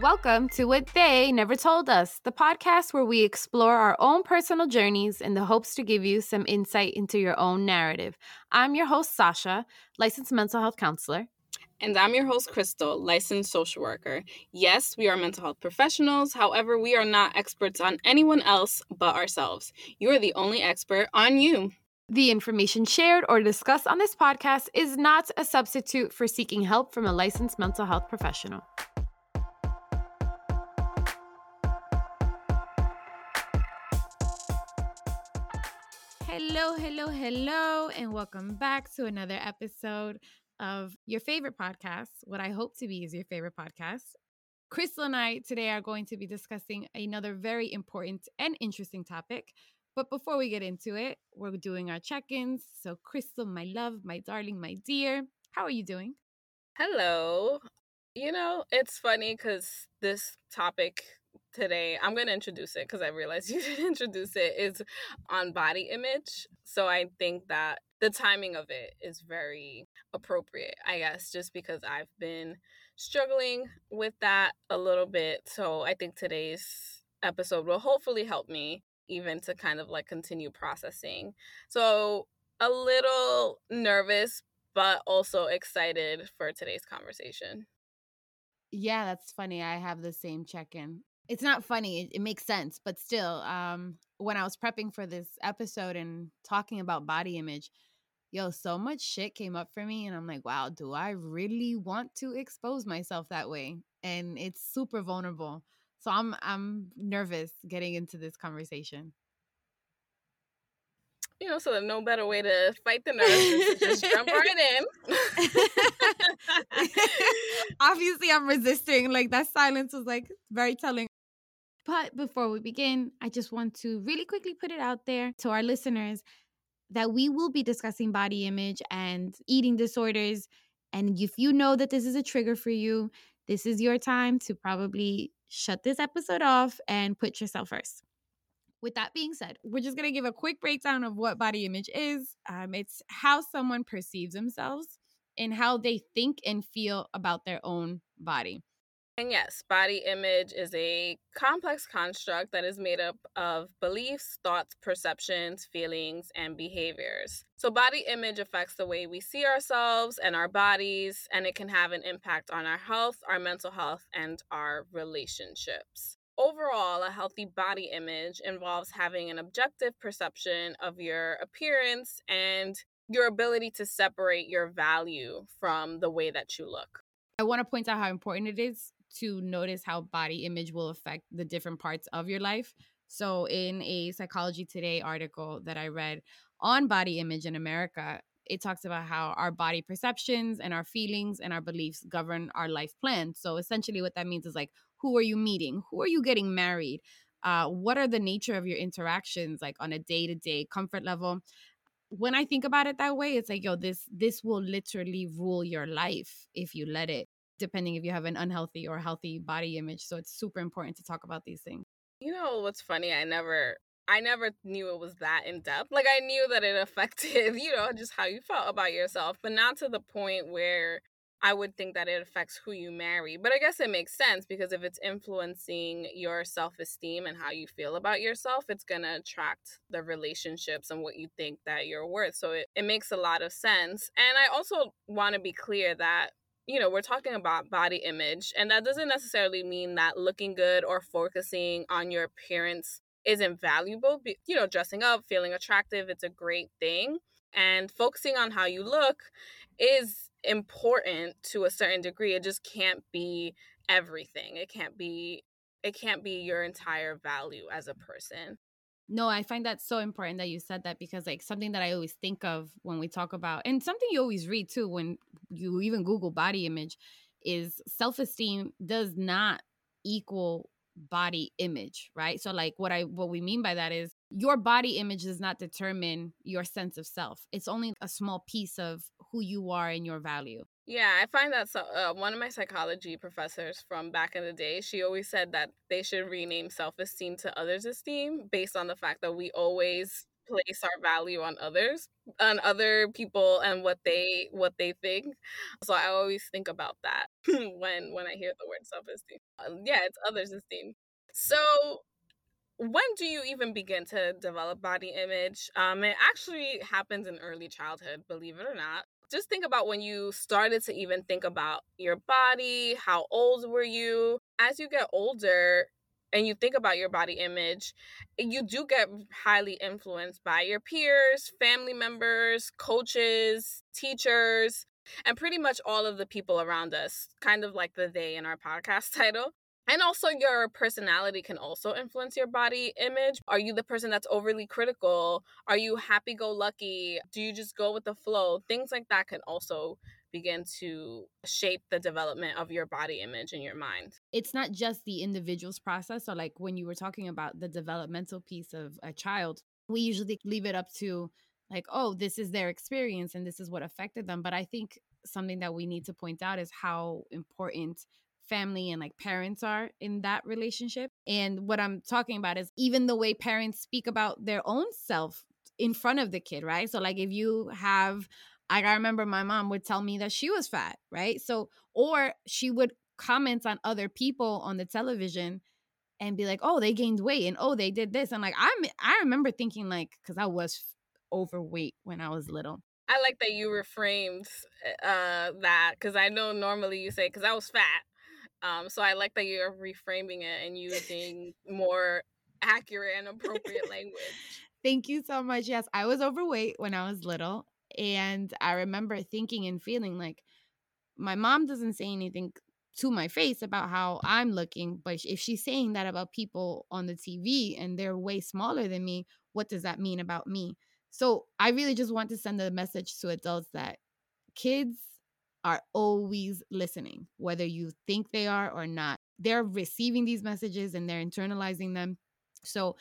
Welcome to What They Never Told Us, the podcast where we explore our own personal journeys in the hopes to give you some insight into your own narrative. I'm your host, Sasha, licensed mental health counselor. And I'm your host, Crystal, licensed social worker. Yes, we are mental health professionals. However, we are not experts on anyone else but ourselves. You are the only expert on you. The information shared or discussed on this podcast is not a substitute for seeking help from a licensed mental health professional. Hello, hello, hello, and welcome back to another episode of your favorite podcast, what I hope to be is your favorite podcast. Crystal and I today are going to be discussing another very important and interesting topic. But before we get into it, we're doing our check ins. So, Crystal, my love, my darling, my dear, how are you doing? Hello. You know, it's funny because this topic today. I'm going to introduce it because I realized you didn't introduce it. Is on body image. So I think that the timing of it is very appropriate, I guess, just because I've been struggling with that a little bit. So I think today's episode will hopefully help me even to kind of like continue processing. So a little nervous, but also excited for today's conversation. Yeah, that's funny. I have the same check in it's not funny it, it, makes sense but still um when i was prepping for this episode and talking about body image yo so much shit came up for me and i'm like wow do i really want to expose myself that way and it's super vulnerable so i'm i'm nervous getting into this conversation you know, so there's no better way to fight the nerves just jump right in. Obviously, I'm resisting. Like that silence was like very telling. But before we begin, I just want to really quickly put it out there to our listeners that we will be discussing body image and eating disorders. And if you know that this is a trigger for you, this is your time to probably shut this episode off and put yourself first. With that being said, we're just going to give a quick breakdown of what body image is. Um, it's how someone perceives themselves and how they think and feel about their own body. And yes, body image is a complex construct that is made up of beliefs, thoughts, perceptions, feelings, and behaviors. So, body image affects the way we see ourselves and our bodies, and it can have an impact on our health, our mental health, and our relationships. Overall, a healthy body image involves having an objective perception of your appearance and your ability to separate your value from the way that you look. I want to point out how important it is to notice how body image will affect the different parts of your life. So, in a Psychology Today article that I read on body image in America, it talks about how our body perceptions and our feelings and our beliefs govern our life plan. So, essentially, what that means is like, who are you meeting? Who are you getting married? Uh, what are the nature of your interactions, like on a day to day comfort level? When I think about it that way, it's like, yo, this this will literally rule your life if you let it depending if you have an unhealthy or healthy body image. So it's super important to talk about these things. You know what's funny? I never I never knew it was that in depth. Like I knew that it affected, you know, just how you felt about yourself, but not to the point where I would think that it affects who you marry. But I guess it makes sense because if it's influencing your self esteem and how you feel about yourself, it's going to attract the relationships and what you think that you're worth. So it, it makes a lot of sense. And I also want to be clear that you know, we're talking about body image, and that doesn't necessarily mean that looking good or focusing on your appearance isn't valuable. You know, dressing up, feeling attractive, it's a great thing. And focusing on how you look is important to a certain degree. It just can't be everything. It can't be it can't be your entire value as a person. No, I find that so important that you said that because like something that I always think of when we talk about and something you always read too when you even Google body image is self-esteem does not equal body image, right? So like what I what we mean by that is your body image does not determine your sense of self. It's only a small piece of who you are and your value. Yeah, I find that so. Uh, one of my psychology professors from back in the day, she always said that they should rename self esteem to others' esteem based on the fact that we always place our value on others on other people and what they what they think so i always think about that when when i hear the word self-esteem uh, yeah it's others esteem so when do you even begin to develop body image? Um it actually happens in early childhood believe it or not. Just think about when you started to even think about your body how old were you? As you get older and you think about your body image, you do get highly influenced by your peers, family members, coaches, teachers, and pretty much all of the people around us, kind of like the they in our podcast title. And also, your personality can also influence your body image. Are you the person that's overly critical? Are you happy go lucky? Do you just go with the flow? Things like that can also begin to shape the development of your body image in your mind. It's not just the individual's process. So, like when you were talking about the developmental piece of a child, we usually leave it up to, like, oh, this is their experience and this is what affected them. But I think something that we need to point out is how important family and like parents are in that relationship. And what I'm talking about is even the way parents speak about their own self in front of the kid, right? So, like, if you have I remember my mom would tell me that she was fat, right? So, or she would comment on other people on the television and be like, "Oh, they gained weight and oh, they did this." And like I'm I remember thinking like cuz I was overweight when I was little. I like that you reframed uh that cuz I know normally you say cuz I was fat. Um so I like that you're reframing it and using more accurate and appropriate language. Thank you so much. Yes, I was overweight when I was little and I remember thinking and feeling like my mom doesn't say anything to my face about how I'm looking, but if she's saying that about people on the TV and they're way smaller than me, what does that mean about me? So I really just want to send a message to adults that kids are always listening, whether you think they are or not. They're receiving these messages and they're internalizing them. So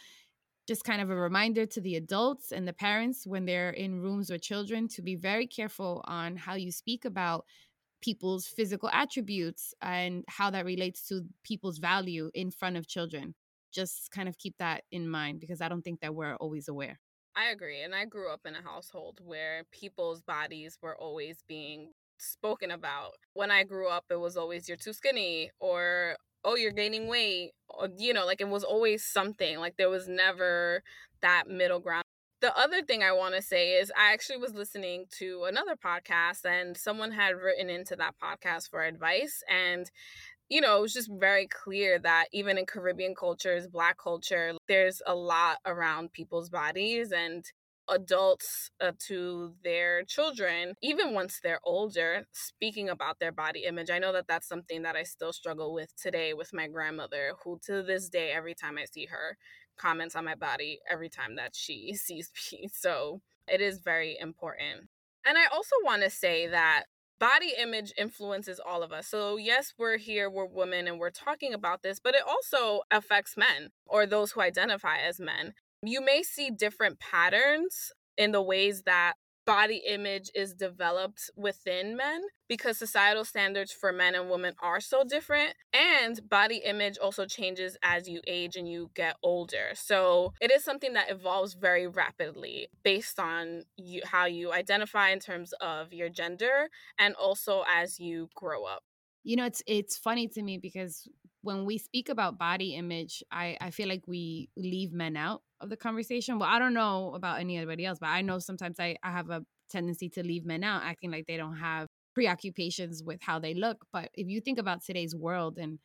just kind of a reminder to the adults and the parents when they're in rooms with children to be very careful on how you speak about people's physical attributes and how that relates to people's value in front of children. Just kind of keep that in mind because I don't think that we're always aware. I agree. And I grew up in a household where people's bodies were always being spoken about. When I grew up, it was always you're too skinny or oh you're gaining weight or, you know like it was always something like there was never that middle ground the other thing I want to say is I actually was listening to another podcast and someone had written into that podcast for advice and you know, it was just very clear that even in Caribbean cultures, black culture, there's a lot around people's bodies and adults uh, to their children, even once they're older, speaking about their body image. I know that that's something that I still struggle with today with my grandmother, who to this day, every time I see her, comments on my body every time that she sees me. So it is very important. And I also want to say that body image influences all of us. So, yes, we're here, we're women, and we're talking about this, but it also affects men or those who identify as men you may see different patterns in the ways that body image is developed within men because societal standards for men and women are so different and body image also changes as you age and you get older. So it is something that evolves very rapidly based on you, how you identify in terms of your gender and also as you grow up you know it's it's funny to me because when we speak about body image i i feel like we leave men out of the conversation. Well, I don't know about any anybody else, but I know sometimes I, I have a tendency to leave men out, acting like they don't have preoccupations with how they look. But if you think about today's world and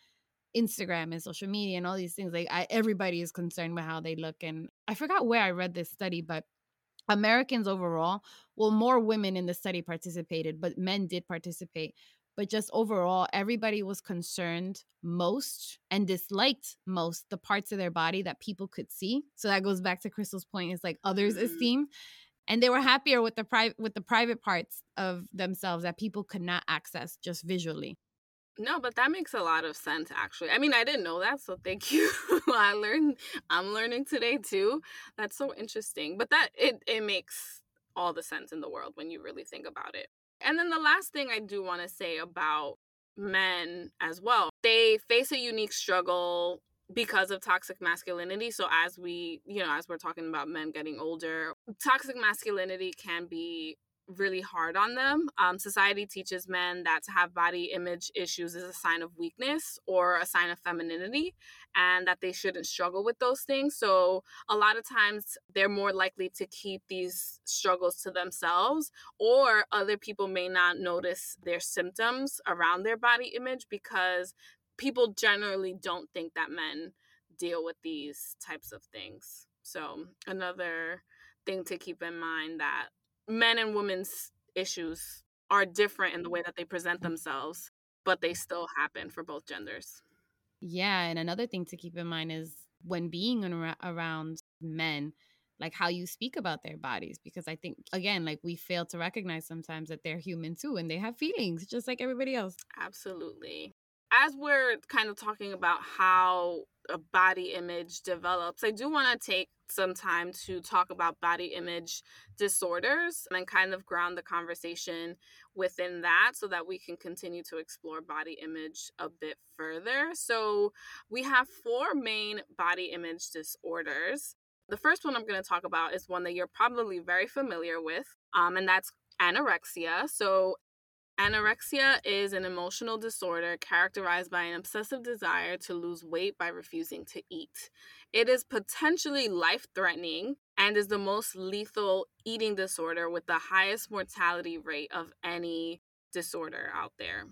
Instagram and social media and all these things, like I, everybody is concerned with how they look. And I forgot where I read this study, but Americans overall, well, more women in the study participated, but men did participate but just overall, everybody was concerned most and disliked most the parts of their body that people could see. So that goes back to Crystal's point is like others mm-hmm. esteem. And they were happier with the private with the private parts of themselves that people could not access just visually. No, but that makes a lot of sense actually. I mean, I didn't know that, so thank you. I learned I'm learning today too. That's so interesting. But that it it makes all the sense in the world when you really think about it. And then the last thing I do want to say about men as well, they face a unique struggle because of toxic masculinity. So as we, you know, as we're talking about men getting older, toxic masculinity can be really hard on them. Um, society teaches men that to have body image issues is a sign of weakness or a sign of femininity, and that they shouldn't struggle with those things. So, a lot of times they're more likely to keep these struggles to themselves, or other people may not notice their symptoms around their body image because people generally don't think that men deal with these types of things. So, another thing to keep in mind that men and women's issues are different in the way that they present themselves, but they still happen for both genders. Yeah, and another thing to keep in mind is when being around men, like how you speak about their bodies because i think again like we fail to recognize sometimes that they're human too and they have feelings just like everybody else. Absolutely. As we're kind of talking about how a body image develops, I do want to take some time to talk about body image disorders and kind of ground the conversation within that so that we can continue to explore body image a bit further. So, we have four main body image disorders. The first one I'm going to talk about is one that you're probably very familiar with, um, and that's anorexia. So, Anorexia is an emotional disorder characterized by an obsessive desire to lose weight by refusing to eat. It is potentially life threatening and is the most lethal eating disorder with the highest mortality rate of any disorder out there.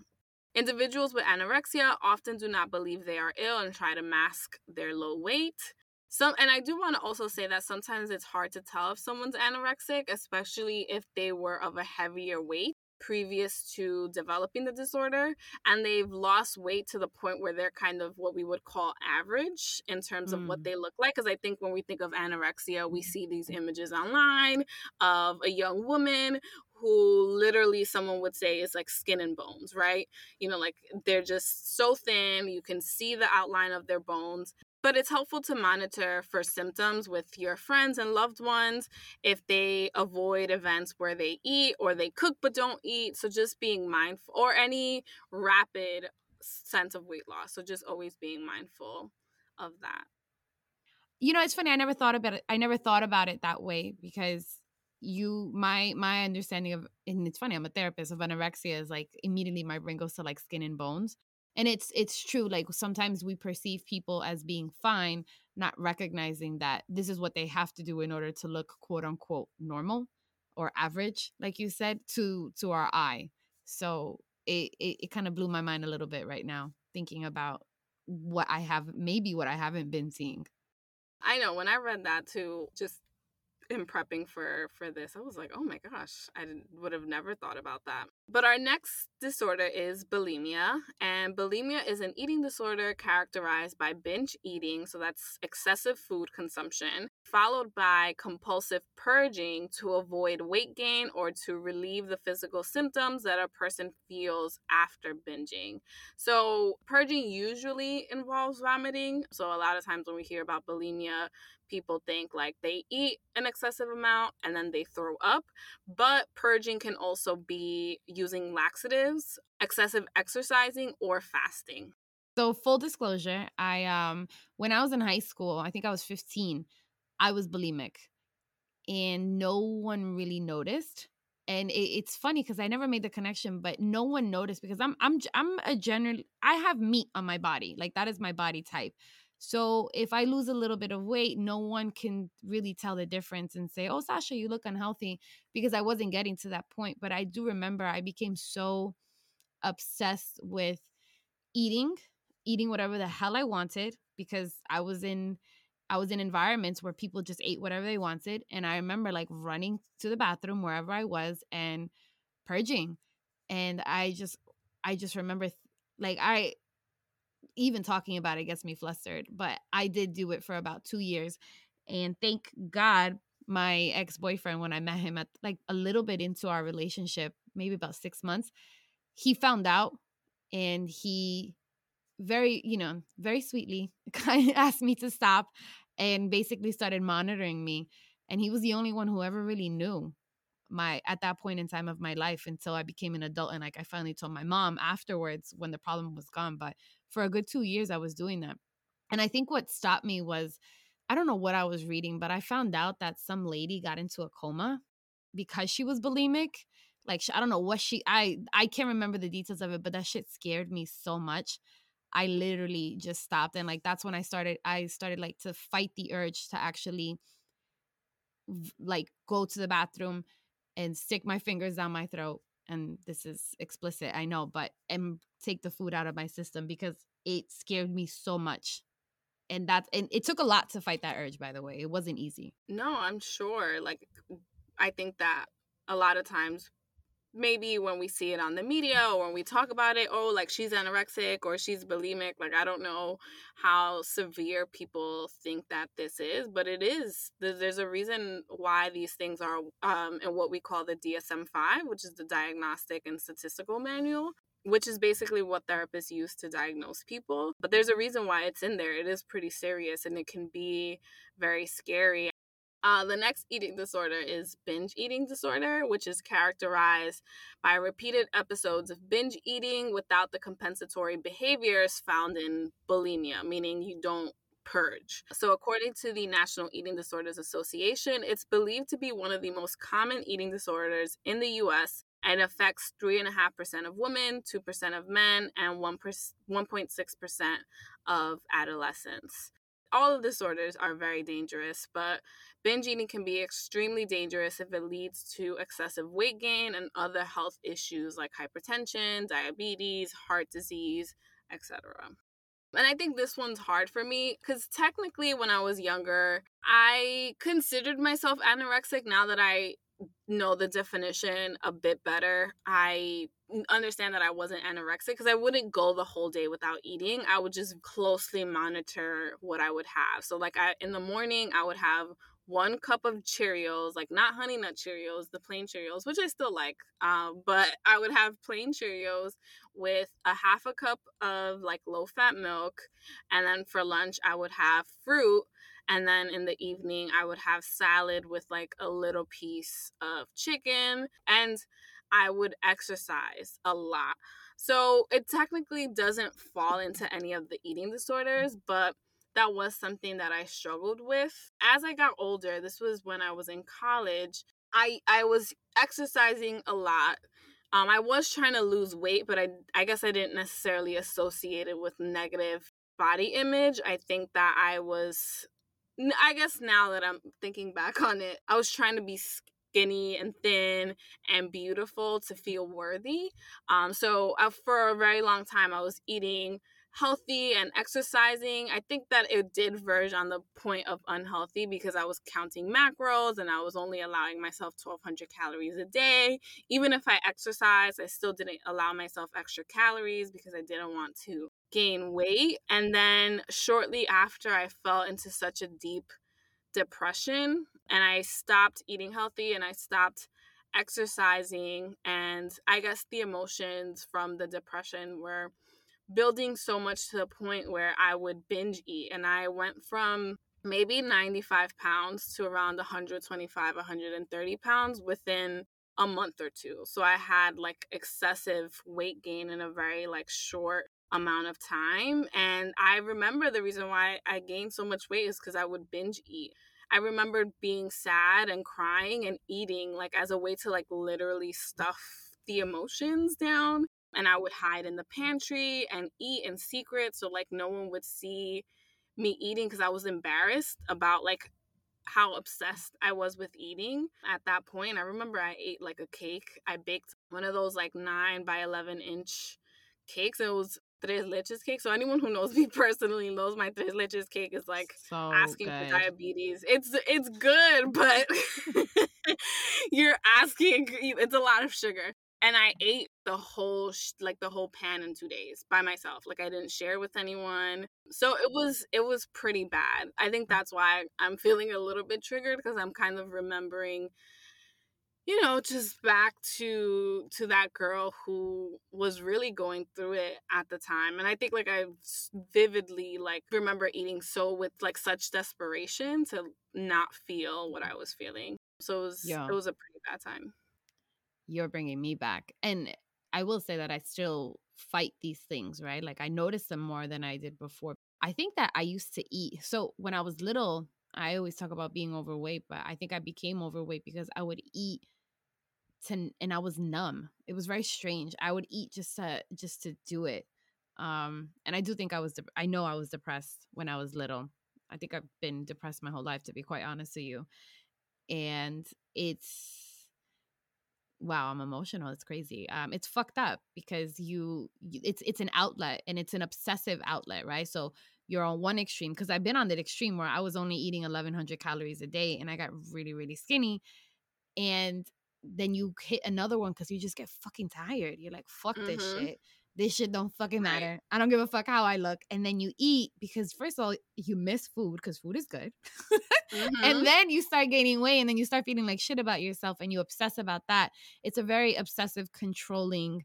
Individuals with anorexia often do not believe they are ill and try to mask their low weight. Some and I do want to also say that sometimes it's hard to tell if someone's anorexic, especially if they were of a heavier weight previous to developing the disorder and they've lost weight to the point where they're kind of what we would call average in terms of what mm. they look like because i think when we think of anorexia we see these images online of a young woman who literally someone would say is like skin and bones, right? You know, like they're just so thin, you can see the outline of their bones. But it's helpful to monitor for symptoms with your friends and loved ones if they avoid events where they eat or they cook but don't eat. So just being mindful or any rapid sense of weight loss. So just always being mindful of that. You know, it's funny. I never thought about it. I never thought about it that way because you my my understanding of and it's funny i'm a therapist of anorexia is like immediately my brain goes to like skin and bones and it's it's true like sometimes we perceive people as being fine not recognizing that this is what they have to do in order to look quote unquote normal or average like you said to to our eye. So it it, it kind of blew my mind a little bit right now thinking about what i have maybe what i haven't been seeing. I know when i read that too just in prepping for for this i was like oh my gosh i would have never thought about that. But our next disorder is bulimia and bulimia is an eating disorder characterized by binge eating so that's excessive food consumption followed by compulsive purging to avoid weight gain or to relieve the physical symptoms that a person feels after binging. So purging usually involves vomiting so a lot of times when we hear about bulimia people think like they eat an excessive amount and then they throw up. But purging can also be using laxatives, excessive exercising, or fasting. So full disclosure, I um when I was in high school, I think I was 15, I was bulimic. And no one really noticed. And it, it's funny because I never made the connection, but no one noticed because I'm I'm I'm a general I have meat on my body. Like that is my body type. So if I lose a little bit of weight, no one can really tell the difference and say, "Oh, Sasha, you look unhealthy," because I wasn't getting to that point. But I do remember I became so obsessed with eating, eating whatever the hell I wanted because I was in I was in environments where people just ate whatever they wanted and I remember like running to the bathroom wherever I was and purging. And I just I just remember like I even talking about it gets me flustered. But I did do it for about two years. And thank God my ex boyfriend, when I met him at like a little bit into our relationship, maybe about six months, he found out and he very, you know, very sweetly asked me to stop and basically started monitoring me. And he was the only one who ever really knew my at that point in time of my life until I became an adult and like I finally told my mom afterwards when the problem was gone but for a good 2 years I was doing that And I think what stopped me was I don't know what I was reading, but I found out that some lady got into a coma because she was bulimic. Like I don't know what she I I can't remember the details of it, but that shit scared me so much. I literally just stopped and like that's when I started I started like to fight the urge to actually like go to the bathroom and stick my fingers down my throat and this is explicit I know but and take the food out of my system because it scared me so much. And that's and it took a lot to fight that urge by the way it wasn't easy. No i'm sure like i think that a lot of times maybe when we see it on the media or when we talk about it oh like she's anorexic or she's bulimic like i don't know how severe people think that this is but it is there's a reason why these things are um, in what we call the dsm-5 which is the diagnostic and statistical manual which is basically what therapists use to diagnose people. But there's a reason why it's in there. It is pretty serious and it can be very scary. Uh, the next eating disorder is binge eating disorder, which is characterized by repeated episodes of binge eating without the compensatory behaviors found in bulimia, meaning you don't purge. So, according to the National Eating Disorders Association, it's believed to be one of the most common eating disorders in the US it affects 3.5% of women, 2% of men, and 1%, 1.6% of adolescents. All of disorders are very dangerous, but binge eating can be extremely dangerous if it leads to excessive weight gain and other health issues like hypertension, diabetes, heart disease, etc. And I think this one's hard for me because technically, when I was younger, I considered myself anorexic. Now that I know the definition a bit better. I understand that I wasn't anorexic because I wouldn't go the whole day without eating. I would just closely monitor what I would have. So like I in the morning I would have one cup of Cheerios, like not honey nut Cheerios, the plain Cheerios, which I still like. Um, but I would have plain Cheerios with a half a cup of like low fat milk, and then for lunch I would have fruit and then in the evening, I would have salad with like a little piece of chicken. And I would exercise a lot. So it technically doesn't fall into any of the eating disorders, but that was something that I struggled with. As I got older, this was when I was in college, I I was exercising a lot. Um, I was trying to lose weight, but I I guess I didn't necessarily associate it with negative body image. I think that I was I guess now that I'm thinking back on it, I was trying to be skinny and thin and beautiful to feel worthy. Um, so uh, for a very long time, I was eating healthy and exercising. I think that it did verge on the point of unhealthy because I was counting macros and I was only allowing myself 1200 calories a day. Even if I exercised, I still didn't allow myself extra calories because I didn't want to gain weight. And then shortly after, I fell into such a deep depression and I stopped eating healthy and I stopped exercising. And I guess the emotions from the depression were building so much to the point where I would binge eat. And I went from maybe 95 pounds to around 125, 130 pounds within a month or two. So I had like excessive weight gain in a very like short amount of time. And I remember the reason why I gained so much weight is because I would binge eat. I remember being sad and crying and eating like as a way to like literally stuff the emotions down. And I would hide in the pantry and eat in secret so like no one would see me eating because I was embarrassed about like how obsessed I was with eating at that point. I remember I ate like a cake. I baked one of those like 9 by 11 inch cakes. It was tres leches cake. So anyone who knows me personally knows my tres leches cake is like so asking good. for diabetes. It's it's good, but you're asking. It's a lot of sugar. And I ate the whole like the whole pan in two days by myself. Like I didn't share with anyone. So it mm. was it was pretty bad. I think mm. that's why I'm feeling a little bit triggered because I'm kind of remembering you know just back to to that girl who was really going through it at the time and i think like i vividly like remember eating so with like such desperation to not feel what i was feeling so it was yeah. it was a pretty bad time you're bringing me back and i will say that i still fight these things, right? Like I notice them more than I did before. I think that I used to eat. So when I was little, I always talk about being overweight, but I think I became overweight because I would eat to and I was numb. It was very strange. I would eat just to just to do it. Um and I do think I was de- I know I was depressed when I was little. I think I've been depressed my whole life to be quite honest with you. And it's wow i'm emotional it's crazy um it's fucked up because you, it's it's an outlet and it's an obsessive outlet right so you're on one extreme because i've been on that extreme where i was only eating 1100 calories a day and i got really really skinny and then you hit another one because you just get fucking tired you're like fuck mm-hmm. this shit this shit don't fucking matter. Right. I don't give a fuck how I look. And then you eat because first of all, you miss food because food is good. mm-hmm. And then you start gaining weight and then you start feeling like shit about yourself and you obsess about that. It's a very obsessive controlling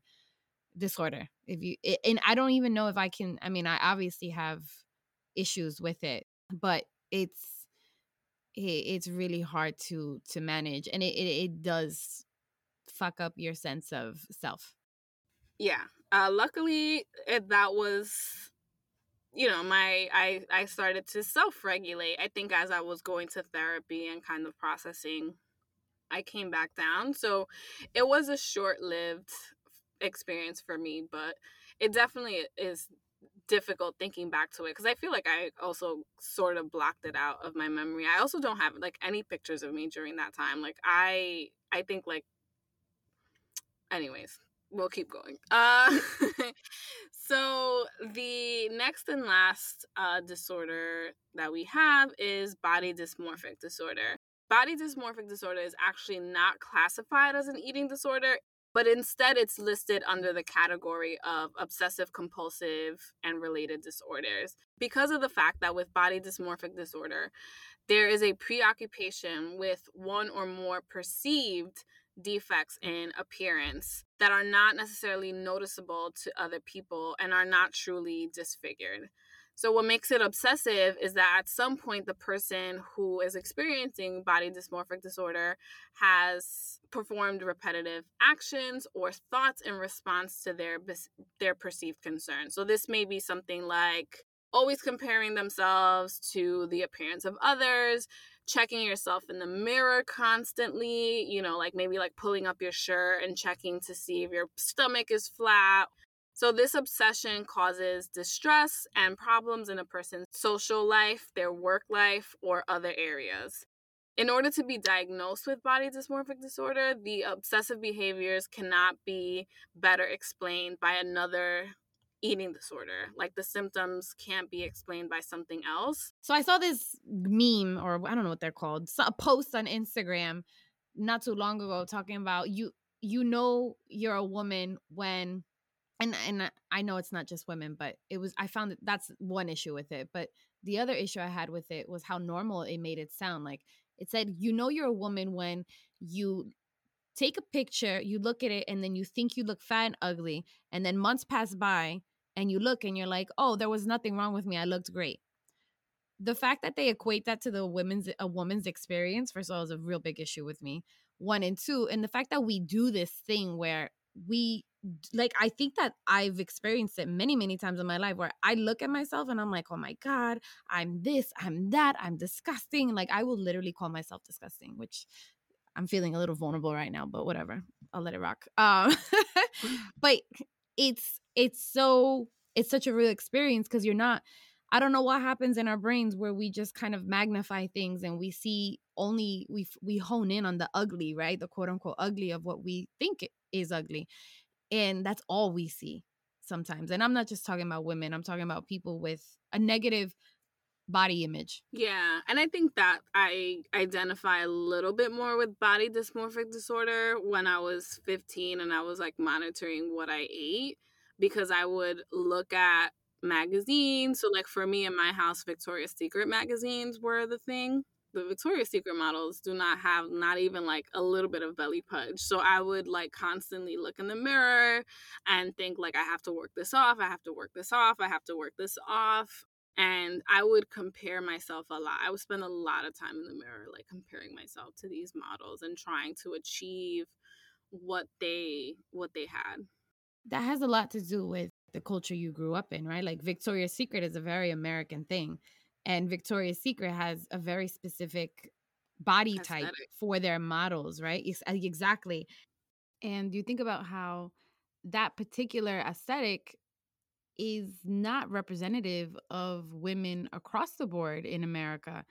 disorder. If you it, and I don't even know if I can I mean, I obviously have issues with it, but it's it, it's really hard to to manage and it, it, it does fuck up your sense of self. Yeah, uh, luckily, it, that was, you know, my I I started to self regulate. I think as I was going to therapy and kind of processing, I came back down. So it was a short lived experience for me, but it definitely is difficult thinking back to it because I feel like I also sort of blocked it out of my memory. I also don't have like any pictures of me during that time. Like I I think like anyways, we'll keep going. Uh, so the next and last uh, disorder that we have is body dysmorphic disorder. Body dysmorphic disorder is actually not classified as an eating disorder, but instead it's listed under the category of obsessive compulsive and related disorders because of the fact that with body dysmorphic disorder, there is a preoccupation with one or more perceived defects in appearance that are not necessarily noticeable to other people and are not truly disfigured. So, what makes it obsessive is that at some point, the person who is experiencing body dysmorphic disorder has performed repetitive actions or thoughts in response to their their perceived concern. So, this may be something like always comparing themselves to the appearance of others, checking yourself in the mirror constantly, you know, like maybe like pulling up your shirt and checking to see if your stomach is flat. So, this obsession causes distress and problems in a person's social life, their work life, or other areas. In order to be diagnosed with body dysmorphic disorder, the obsessive behaviors cannot be better explained by another eating disorder. Like the symptoms can't be explained by something else. So I saw this meme, or I don't know what they're called, a post on Instagram not too long ago talking about you. You know you're a woman when, and and I know it's not just women, but it was. I found that that's one issue with it. But the other issue I had with it was how normal it made it sound. Like it said, you know you're a woman when you take a picture, you look at it, and then you think you look fat and ugly, and then months pass by and you look and you're like, oh, there was nothing wrong with me. I looked great. The fact that they equate that to the women's a woman's experience, first of all, is a real big issue with me. One and two, and the fact that we do this thing where we like I think that I've experienced it many, many times in my life where I look at myself and I'm like, oh my God, I'm this, I'm that, I'm disgusting. Like I will literally call myself disgusting, which I'm feeling a little vulnerable right now, but whatever. I'll let it rock. Um but it's it's so it's such a real experience because you're not I don't know what happens in our brains where we just kind of magnify things and we see only we we hone in on the ugly, right? The quote unquote ugly of what we think is ugly. And that's all we see sometimes. And I'm not just talking about women, I'm talking about people with a negative body image. Yeah, and I think that I identify a little bit more with body dysmorphic disorder when I was 15 and I was like monitoring what I ate because I would look at magazines. So, like for me in my house, Victoria's Secret magazines were the thing. The Victoria's Secret models do not have not even like a little bit of belly pudge. So I would like constantly look in the mirror and think like I have to work this off, I have to work this off, I have to work this off. And I would compare myself a lot. I would spend a lot of time in the mirror like comparing myself to these models and trying to achieve what they what they had that has a lot to do with the culture you grew up in, right? Like Victoria's Secret is a very American thing. And Victoria's Secret has a very specific body Aesthetic. type for their models, right? Exactly. And you think about how that particular aesthetic is not representative of women across the board in America.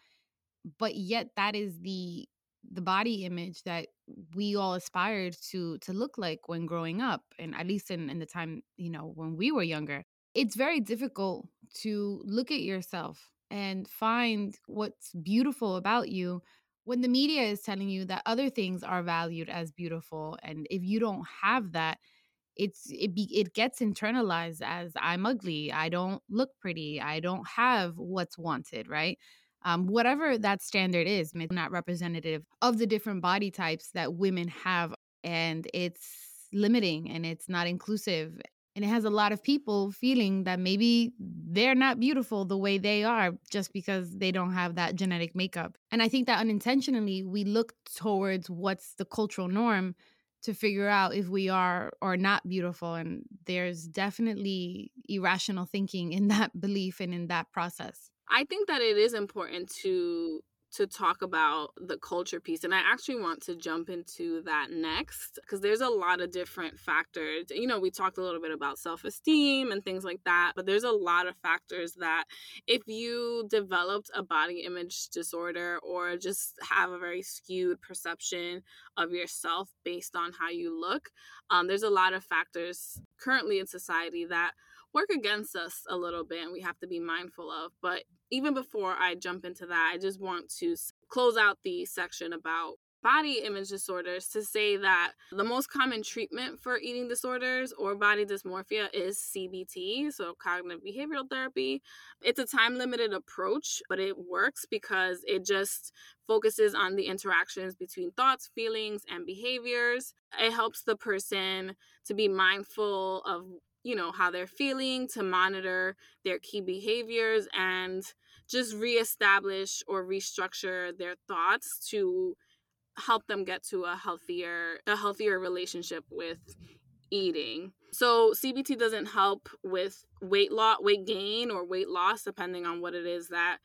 But yet that is the the body image that we all aspired to to look like when growing up and at least in, in the time you know when we were younger it's very difficult to look at yourself and find what's beautiful about you when the media is telling you that other things are valued as beautiful and if you don't have that it's it be, it gets internalized as i'm ugly i don't look pretty i don't have what's wanted right um, whatever that standard is it's not representative of the different body types that women have and it's limiting and it's not inclusive and it has a lot of people feeling that maybe they're not beautiful the way they are just because they don't have that genetic makeup. And I think that unintentionally we look towards what's the cultural norm to figure out if we are or not beautiful. And there's definitely irrational thinking in that belief and in that process. I think that it is important to to talk about the culture piece. And I actually want to jump into that next because there's a lot of different factors. You know, we talked a little bit about self esteem and things like that, but there's a lot of factors that if you developed a body image disorder or just have a very skewed perception of yourself based on how you look, um, there's a lot of factors currently in society that work against us a little bit and we have to be mindful of. But even before I jump into that, I just want to close out the section about body image disorders to say that the most common treatment for eating disorders or body dysmorphia is CBT, so cognitive behavioral therapy. It's a time limited approach, but it works because it just focuses on the interactions between thoughts, feelings, and behaviors. It helps the person to be mindful of you know how they're feeling to monitor their key behaviors and just reestablish or restructure their thoughts to help them get to a healthier a healthier relationship with eating. So CBT doesn't help with weight loss, weight gain or weight loss depending on what it is that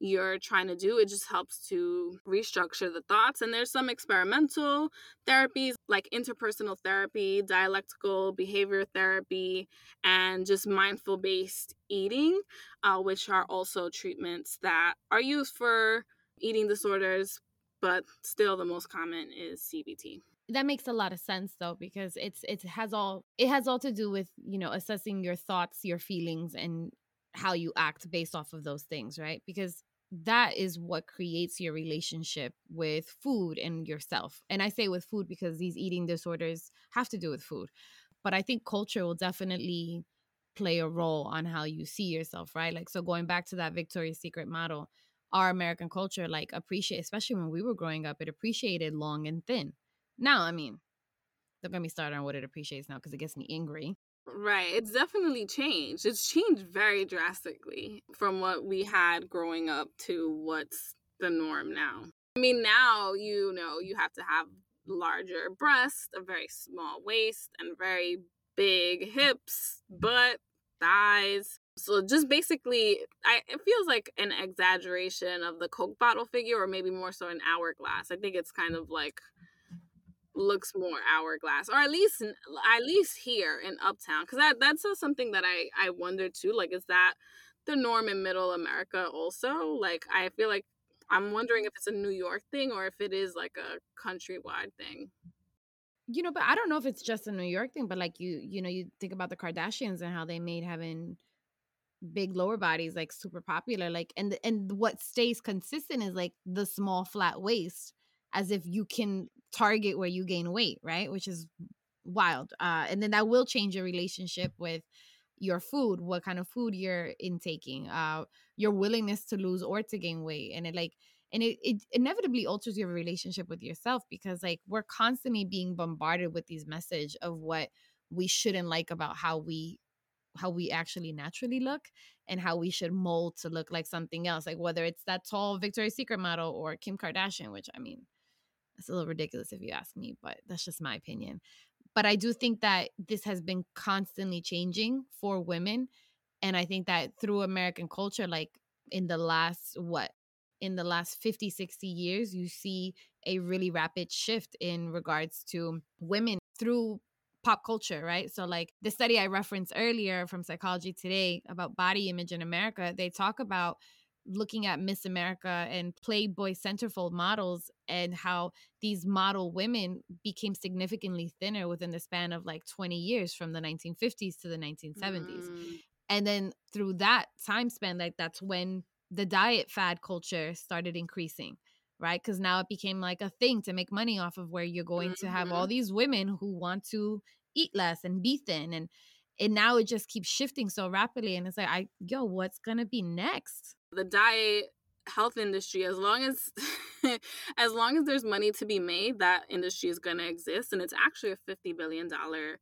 you're trying to do. It just helps to restructure the thoughts. And there's some experimental therapies like interpersonal therapy, dialectical behavior therapy, and just mindful based eating, uh, which are also treatments that are used for eating disorders, but still the most common is CBT that makes a lot of sense though because it's it has all it has all to do with you know assessing your thoughts your feelings and how you act based off of those things right because that is what creates your relationship with food and yourself. And I say with food because these eating disorders have to do with food. But I think culture will definitely play a role on how you see yourself, right? Like, so going back to that Victoria's Secret model, our American culture, like, appreciate, especially when we were growing up, it appreciated long and thin. Now, I mean, don't get me started on what it appreciates now because it gets me angry. Right. It's definitely changed. It's changed very drastically from what we had growing up to what's the norm now. I mean, now, you know, you have to have larger breasts, a very small waist, and very big hips, butt, thighs. So just basically, I, it feels like an exaggeration of the Coke bottle figure, or maybe more so an hourglass. I think it's kind of like looks more hourglass or at least at least here in uptown because that that's something that i i wonder too like is that the norm in middle america also? Like i feel like i'm wondering if it's a new york thing or if it is like a countrywide thing. You know but i don't know if it's just a new york thing but like you you know you think about the kardashians and how they made having big lower bodies like super popular like and and what stays consistent is like the small flat waist as if you can target where you gain weight, right? Which is wild. Uh, and then that will change your relationship with your food, what kind of food you're intaking, uh, your willingness to lose or to gain weight. And it like, and it, it inevitably alters your relationship with yourself because like we're constantly being bombarded with these message of what we shouldn't like about how we how we actually naturally look and how we should mold to look like something else like whether it's that tall victoria's secret model or kim kardashian which i mean it's a little ridiculous if you ask me, but that's just my opinion. but I do think that this has been constantly changing for women. And I think that through American culture, like in the last, what, in the last 50, 60 years, you see a really rapid shift in regards to women through pop culture, right? So, like the study I referenced earlier from Psychology Today about body image in America, they talk about looking at Miss America and Playboy centerfold models and how these model women became significantly thinner within the span of like 20 years from the 1950s to the 1970s. Mm. And then through that time span, like that's when the diet fad culture started increasing, right? Because now it became like a thing to make money off of where you're going mm-hmm. to have all mm-hmm. these women who want to eat less and be thin and and now it just keeps shifting so rapidly and it's like i yo what's gonna be next the diet health industry as long as as long as there's money to be made that industry is going to exist and it's actually a 50 billion dollar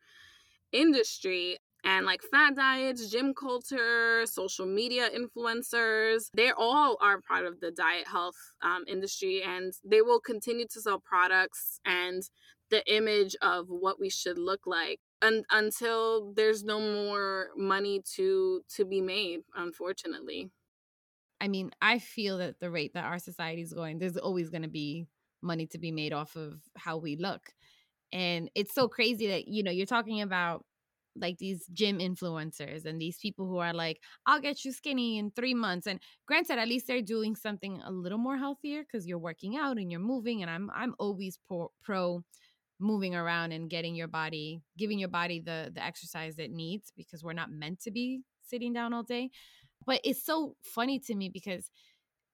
industry and like fat diets gym culture social media influencers they all are part of the diet health um, industry and they will continue to sell products and the image of what we should look like un- until there's no more money to to be made unfortunately I mean, I feel that the rate that our society is going, there's always going to be money to be made off of how we look. And it's so crazy that, you know, you're talking about like these gym influencers and these people who are like, I'll get you skinny in three months. And granted, at least they're doing something a little more healthier because you're working out and you're moving. And I'm I'm always pro, pro moving around and getting your body, giving your body the the exercise it needs because we're not meant to be sitting down all day. But it's so funny to me because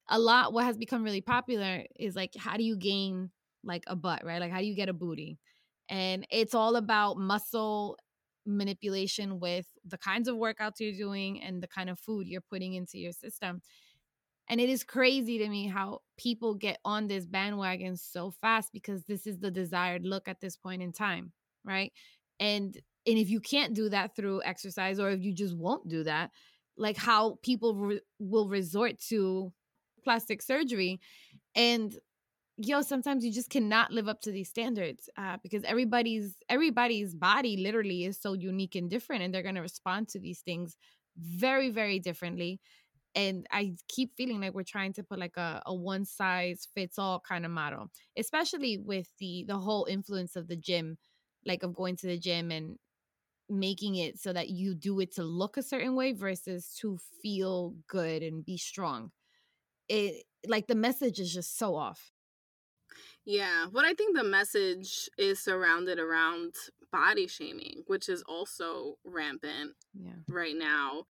a lot what has become really popular is like how do you gain like a butt, right? Like how do you get a booty? And it's all about muscle manipulation with the kinds of workouts you're doing and the kind of food you're putting into your system. And it is crazy to me how people get on this bandwagon so fast because this is the desired look at this point in time, right? And and if you can't do that through exercise or if you just won't do that, like how people re- will resort to plastic surgery. And yo sometimes you just cannot live up to these standards uh, because everybody's everybody's body literally is so unique and different and they're going to respond to these things very very differently. And i keep feeling like we're trying to put like a, a one size fits all kind of model especially with the the whole influence of the gym like of going to the gym and making it so that you do it to look a certain way versus to feel good and be strong. It like the message is just so off. Yeah, but I think the message is surrounded around body shaming, which is also rampant yeah. right now.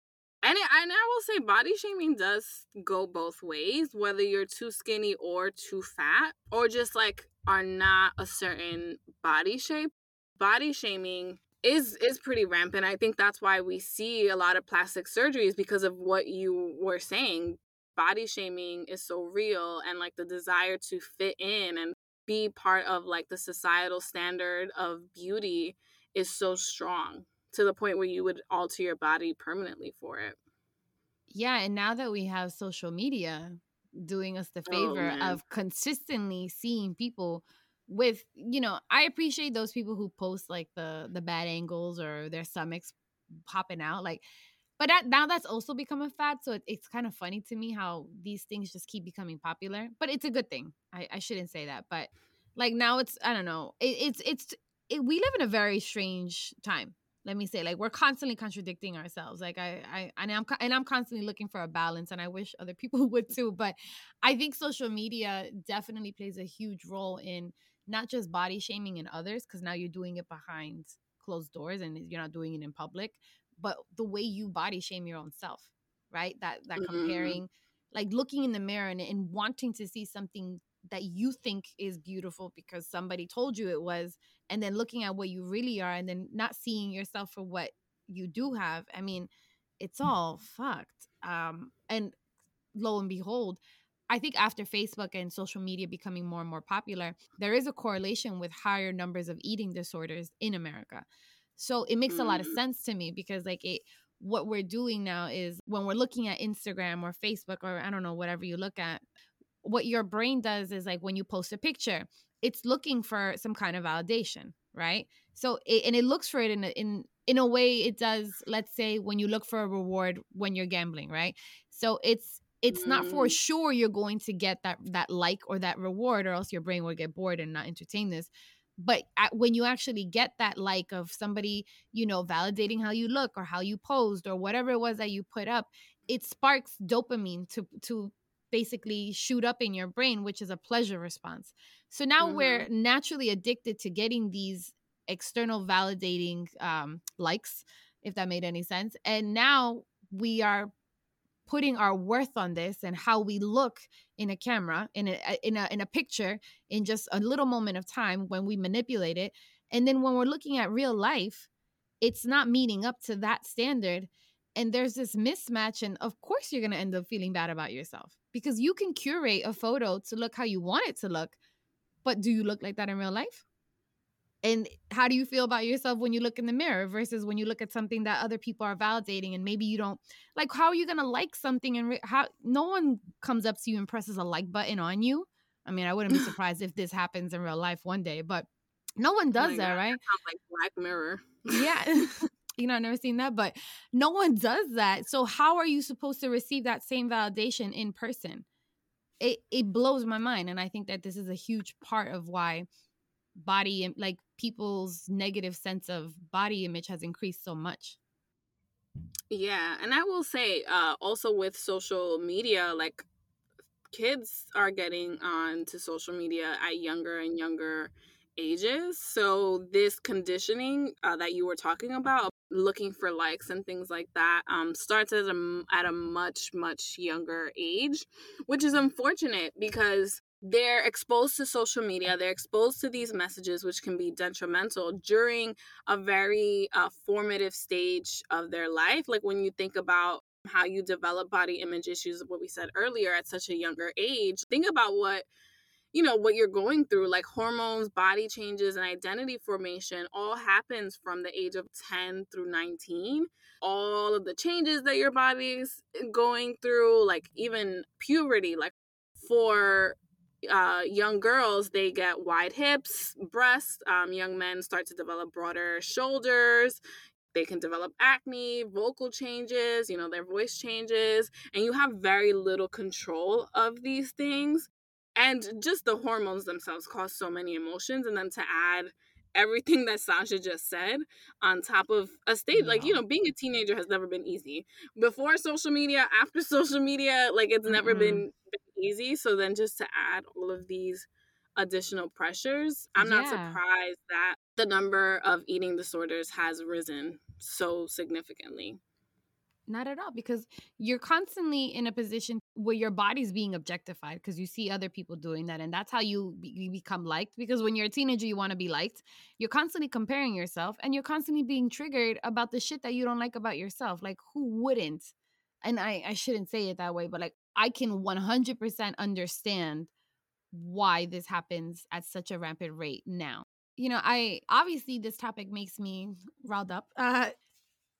And it, and I will say body shaming does go both ways, whether you're too skinny or too fat or just like are not a certain body shape. Body shaming is is pretty rampant. I think that's why we see a lot of plastic surgeries because of what you were saying. Body shaming is so real and like the desire to fit in and be part of like the societal standard of beauty is so strong to the point where you would alter your body permanently for it. Yeah, and now that we have social media doing us the oh, favor oh, of consistently seeing people with you know i appreciate those people who post like the the bad angles or their stomachs popping out like but that, now that's also become a fad so it, it's kind of funny to me how these things just keep becoming popular but it's a good thing i, I shouldn't say that but like now it's i don't know it, it's it's it, we live in a very strange time let me say like we're constantly contradicting ourselves like i i and i'm and i'm constantly looking for a balance and i wish other people would too but i think social media definitely plays a huge role in not just body shaming in others because now you're doing it behind closed doors and you're not doing it in public but the way you body shame your own self right that that mm-hmm. comparing like looking in the mirror and, and wanting to see something that you think is beautiful because somebody told you it was and then looking at what you really are and then not seeing yourself for what you do have i mean it's mm. all fucked um and lo and behold I think after Facebook and social media becoming more and more popular, there is a correlation with higher numbers of eating disorders in America. So it makes a lot of mm. sense to me because like it what we're doing now is when we're looking at Instagram or Facebook or I don't know whatever you look at, what your brain does is like when you post a picture, it's looking for some kind of validation, right? So it, and it looks for it in a, in in a way it does. Let's say when you look for a reward when you're gambling, right? So it's it's mm. not for mm. sure you're going to get that that like or that reward, or else your brain will get bored and not entertain this. But at, when you actually get that like of somebody, you know, validating how you look or how you posed or whatever it was that you put up, it sparks dopamine to to basically shoot up in your brain, which is a pleasure response. So now mm-hmm. we're naturally addicted to getting these external validating um, likes, if that made any sense. And now we are putting our worth on this and how we look in a camera in a in a in a picture in just a little moment of time when we manipulate it. And then when we're looking at real life it's not meeting up to that standard. And there's this mismatch and of course you're going to end up feeling bad about yourself because you can curate a photo to look how you want it to look but do you look like that in real life and how do you feel about yourself when you look in the mirror versus when you look at something that other people are validating and maybe you don't like how are you going to like something and re- how no one comes up to you and presses a like button on you i mean i wouldn't be surprised if this happens in real life one day but no one oh does oh that God, right that like black mirror yeah you know, I've never seen that, but no one does that. So how are you supposed to receive that same validation in person? It it blows my mind, and I think that this is a huge part of why body like people's negative sense of body image has increased so much. Yeah, and I will say uh also with social media like kids are getting on to social media at younger and younger ages. So this conditioning uh, that you were talking about, looking for likes and things like that, um, starts at a at a much much younger age, which is unfortunate because they're exposed to social media they're exposed to these messages which can be detrimental during a very uh, formative stage of their life like when you think about how you develop body image issues what we said earlier at such a younger age think about what you know what you're going through like hormones body changes and identity formation all happens from the age of 10 through 19 all of the changes that your body's going through like even puberty like for uh, young girls they get wide hips breasts um, young men start to develop broader shoulders. They can develop acne vocal changes you know their voice changes and you have very little control of these things. And just the hormones themselves cause so many emotions and then to add everything that Sasha just said on top of a state like you know being a teenager has never been easy. Before social media after social media like it's mm-hmm. never been easy so then just to add all of these additional pressures i'm yeah. not surprised that the number of eating disorders has risen so significantly not at all, because you're constantly in a position where your body's being objectified because you see other people doing that. And that's how you, be, you become liked. Because when you're a teenager, you want to be liked. You're constantly comparing yourself and you're constantly being triggered about the shit that you don't like about yourself. Like, who wouldn't? And I, I shouldn't say it that way, but like, I can 100% understand why this happens at such a rampant rate now you know, I obviously this topic makes me riled up. Uh,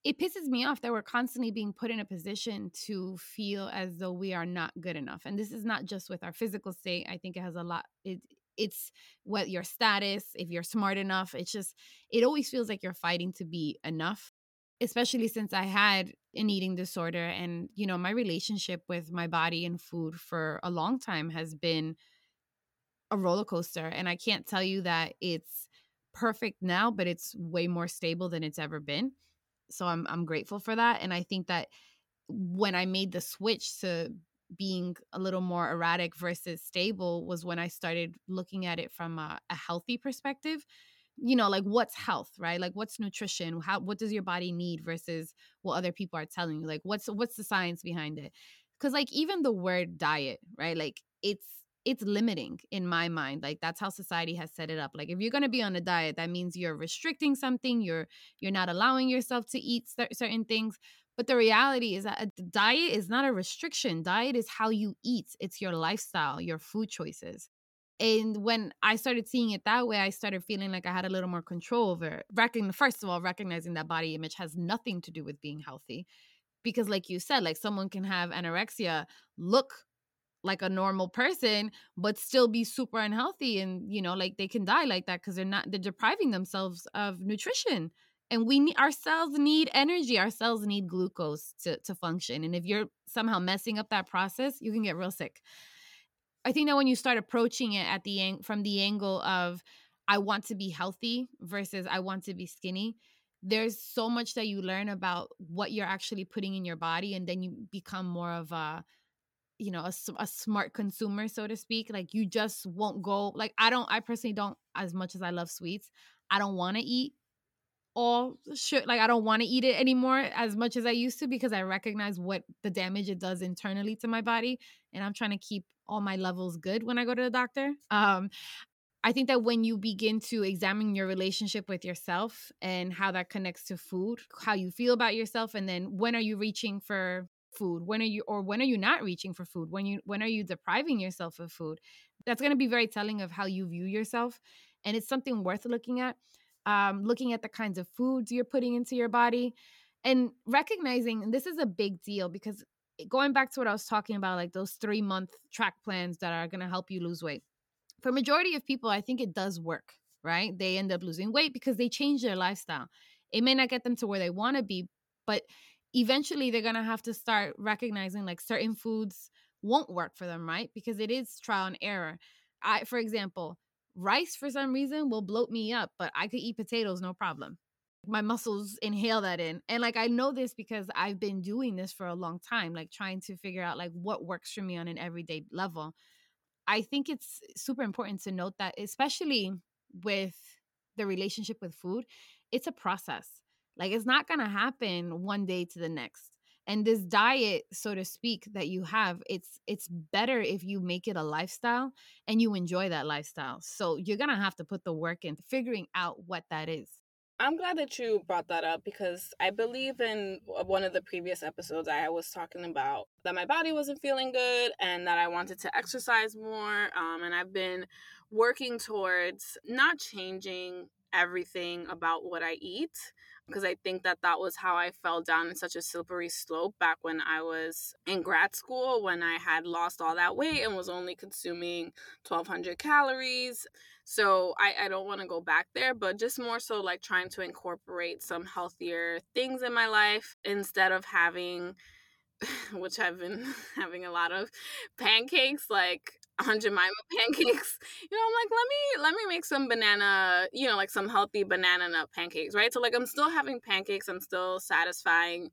it pisses me off that we're constantly being put in a position to feel as though we are not good enough and this is not just with our physical state i think it has a lot it it's what your status if you're smart enough it's just it always feels like you're fighting to be enough especially since i had an eating disorder and you know my relationship with my body and food for a long time has been a roller coaster and i can't tell you that it's perfect now but it's way more stable than it's ever been. So I'm I'm grateful for that and I think that when I made the switch to being a little more erratic versus stable was when I started looking at it from a, a healthy perspective you know like what's health right? Like what's nutrition? How what does your body need versus what other people are telling you? Like what's what's the science behind it? Because like even the word diet right? Like it's it's limiting in my mind. Like that's how society has set it up. Like if you're going to be on a diet that means you're restricting something you're you're not allowing yourself to eat certain things. But the reality is that a diet is not a restriction. Diet is how you eat. It's your lifestyle your food choices and when I started seeing it that way, I started feeling like I had a little more control over it. Recogn- first of all, recognizing that body image has nothing to do with being healthy. Because, like you said, like someone can have anorexia, look like a normal person but still be super unhealthy and you know like they can die like that because they're not they're depriving themselves of nutrition and we need our cells need energy our cells need glucose to, to function and if you're somehow messing up that process you can get real sick i think that when you start approaching it at the from the angle of i want to be healthy versus i want to be skinny there's so much that you learn about what you're actually putting in your body and then you become more of a you know a, a smart consumer so to speak like you just won't go like i don't i personally don't as much as i love sweets i don't want to eat all shit like i don't want to eat it anymore as much as i used to because i recognize what the damage it does internally to my body and i'm trying to keep all my levels good when i go to the doctor um I think that when you begin to examine your relationship with yourself and how that connects to food, how you feel about yourself, and then when are you reaching for food? When are you or when are you not reaching for food? When you when are you depriving yourself of food? That's going to be very telling of how you view yourself, and it's something worth looking at. Um, looking at the kinds of foods you're putting into your body, and recognizing and this is a big deal because going back to what I was talking about, like those three month track plans that are going to help you lose weight for majority of people, I think it does work, right? They end up losing weight because they change their lifestyle. It may not get them to where they want to be, but eventually they're going to have to start recognizing like certain foods won't work for them, right? Because it is trial and error. I for example, rice for some reason will bloat me up, but I could eat potatoes no problem. My muscles inhale that in. And like I know this because I've been doing this for a long time, like trying to figure out like what works for me on an everyday level. I think it's super important to note that, especially with the relationship with food, it's a process. Like it's not going to happen one day to the next. And this diet, so to speak, that you have, it's it's better if you make it a lifestyle and you enjoy that lifestyle. So you're to have to put the work in figuring out what that is. I'm glad that you brought that up because I believe in one of the previous episodes I was talking about that my body wasn't feeling good and that I wanted to exercise more. Um, and I've been working towards not changing everything about what I eat because I think that that was how I fell down in such a slippery slope back when I was in grad school when I had lost all that weight and was only consuming 1200 calories. So I, I don't want to go back there, but just more so like trying to incorporate some healthier things in my life instead of having which I've been having a lot of pancakes, like Aunt Jemima pancakes. You know, I'm like, let me let me make some banana, you know, like some healthy banana nut pancakes, right? So like I'm still having pancakes, I'm still satisfying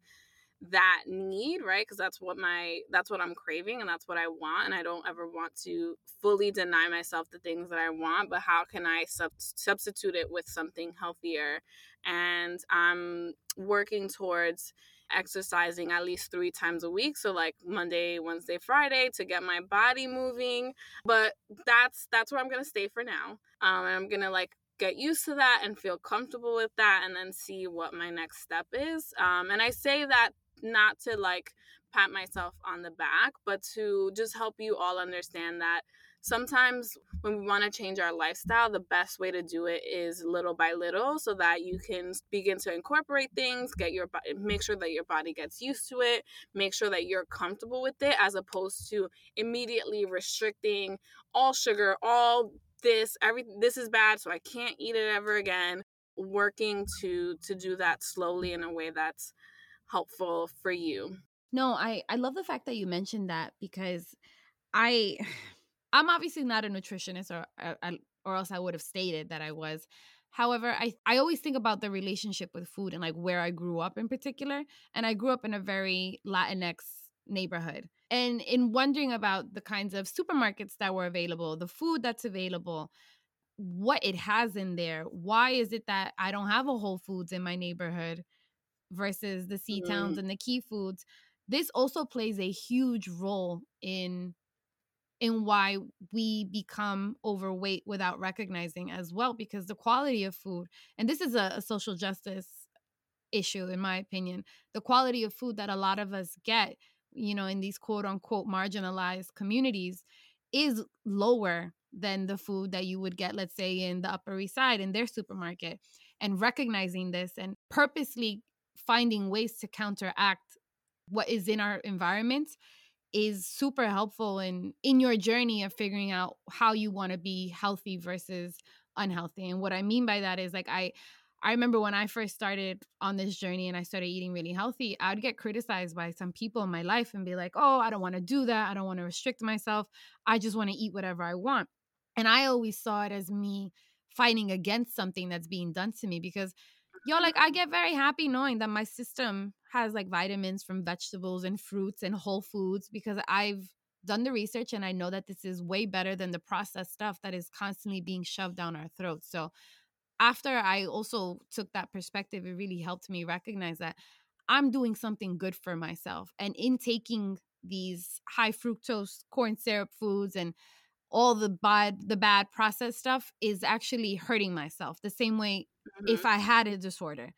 that need, right? Because that's what my that's what I'm craving and that's what I want and I don't ever want to fully deny myself the things that I want, but how can I sub- substitute it with something healthier? And I'm working towards exercising at least three times a week so like monday wednesday friday to get my body moving but that's that's where i'm gonna stay for now um and i'm gonna like get used to that and feel comfortable with that and then see what my next step is um and i say that not to like pat myself on the back but to just help you all understand that sometimes when we want to change our lifestyle, the best way to do it is little by little so that you can begin to incorporate things, get your make sure that your body gets used to it, make sure that you're comfortable with it as opposed to immediately restricting all sugar, all this, every this is bad so I can't eat it ever again. Working to to do that slowly in a way that's helpful for you. No, I I love the fact that you mentioned that because I I'm obviously not a nutritionist, or uh, or else I would have stated that I was. However, I I always think about the relationship with food and like where I grew up in particular, and I grew up in a very Latinx neighborhood. And in wondering about the kinds of supermarkets that were available, the food that's available, what it has in there, why is it that I don't have a Whole Foods in my neighborhood versus the C towns mm. and the key foods? This also plays a huge role in in why we become overweight without recognizing as well because the quality of food and this is a, a, social justice issue in my opinion the quality of food that a lot of us get you know in these quote unquote marginalized communities is lower than the food that you would get let's say in the upper east side in their supermarket and recognizing this and purposely finding ways to counteract what is in our environment is super helpful in in your journey of figuring out how you want to be healthy versus unhealthy. And what I mean by that is like I I remember when I first started on this journey and I started eating really healthy, I would get criticized by some people in my life and be like, "Oh, I don't want to do that. I don't want to restrict myself. I just want to eat whatever I want." And I always saw it as me fighting against something that's being done to me because yo like I get very happy knowing that my system has like vitamins from vegetables and fruits and whole foods because I've done the research and I know that this is way better than the processed stuff that is constantly being shoved down our throats. So after I also took that perspective, it really helped me recognize that I'm doing something good for myself. And in taking these high fructose corn syrup foods and all the bad the bad process stuff is actually hurting myself the same way mm-hmm. if I had a disorder.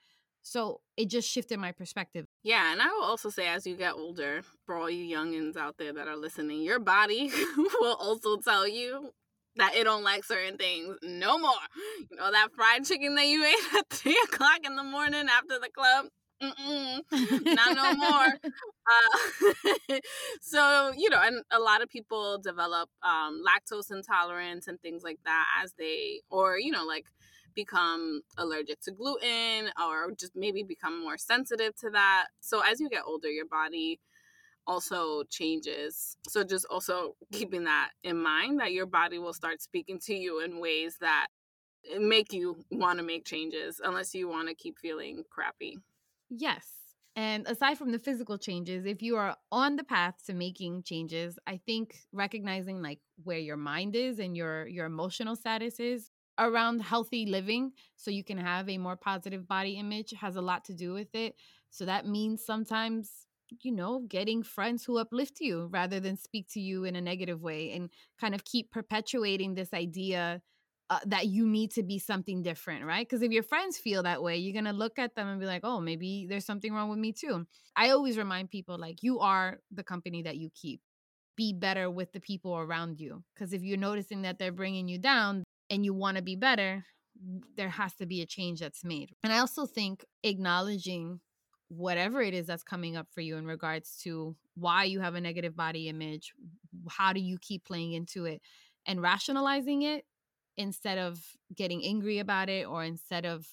So it just shifted my perspective. Yeah, and I will also say as you get older, for all you youngins out there that are listening, your body will also tell you that it don't like certain things no more. You know that fried chicken that you ate at three o'clock in the morning after the club. Mm-mm, not no more. Uh, so you know, and a lot of people develop um, lactose intolerance and things like that as they, or you know, like become allergic to gluten or just maybe become more sensitive to that. So as you get older, your body also changes. So just also keeping that in mind that your body will start speaking to you in ways that make you want to make changes unless you want to keep feeling crappy. Yes. And aside from the physical changes, if you are on the path to making changes, I think recognizing like where your mind is and your your emotional status is around healthy living so you can have a more positive body image has a lot to do with it. So that means sometimes you know, getting friends who uplift you rather than speak to you in a negative way and kind of keep perpetuating this idea uh, that you need to be something different, right? Because if your friends feel that way, you're to look at them and be like, oh, maybe there's something wrong with me too. I always remind people like, you are the company that you keep. Be better with the people around you. Because if you're noticing that they're bringing you down and you want to be better, there has to be a change that's made. And I also think acknowledging whatever it is that's coming up for you in regards to why you have a negative body image, how do you keep playing into it and rationalizing it instead of getting angry about it or instead of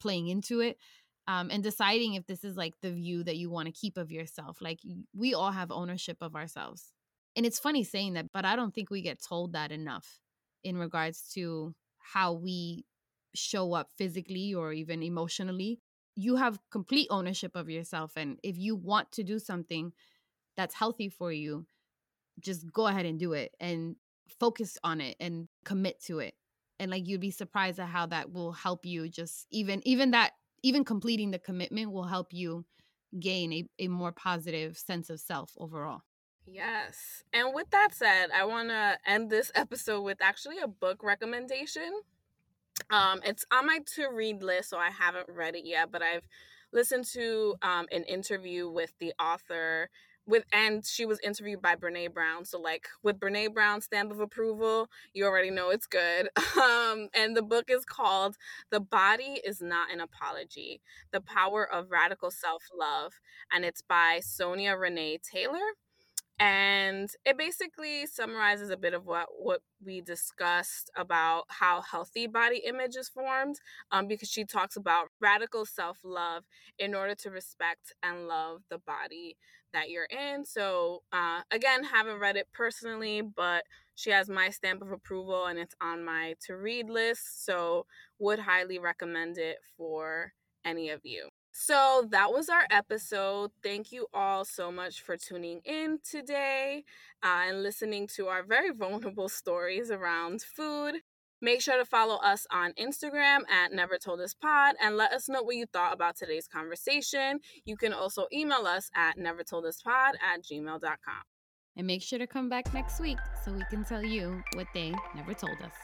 playing into it. Um, and deciding if this is like the view that you want to keep of yourself. Like we all have ownership of ourselves. And it's funny saying that, but I don't think we get told that enough in regards to how we show up physically or even emotionally you have complete ownership of yourself and if you want to do something that's healthy for you just go ahead and do it and focus on it and commit to it and like you'd be surprised at how that will help you just even even that even completing the commitment will help you gain a, a more positive sense of self overall. Yes and with that said i want to end this episode with actually a book recommendation. Um, it's on my to read list, so I haven't read it yet, but I've listened to um, an interview with the author with and she was interviewed by Brene Brown. So like with Brene Brown's stamp of approval, you already know it's good. Um, and the book is called The Body is Not an Apology: The Power of Radical Self-Love and it's by Sonya Renee Taylor and it basically summarizes a bit of what what we discussed about how healthy body image is formed um, because she talks about radical self-love in order to respect and love the body that you're in so uh, again haven't read it personally but she has my stamp of approval and it's on my to read list so would highly recommend it for any of you so that was our episode. Thank you all so much for tuning in today uh, and listening to our very vulnerable stories around food. Make sure to follow us on Instagram at Never Told Us Pod and let us know what you thought about today's conversation. You can also email us at nevertolduspod at gmail.com. And make sure to come back next week so we can tell you what they never told us.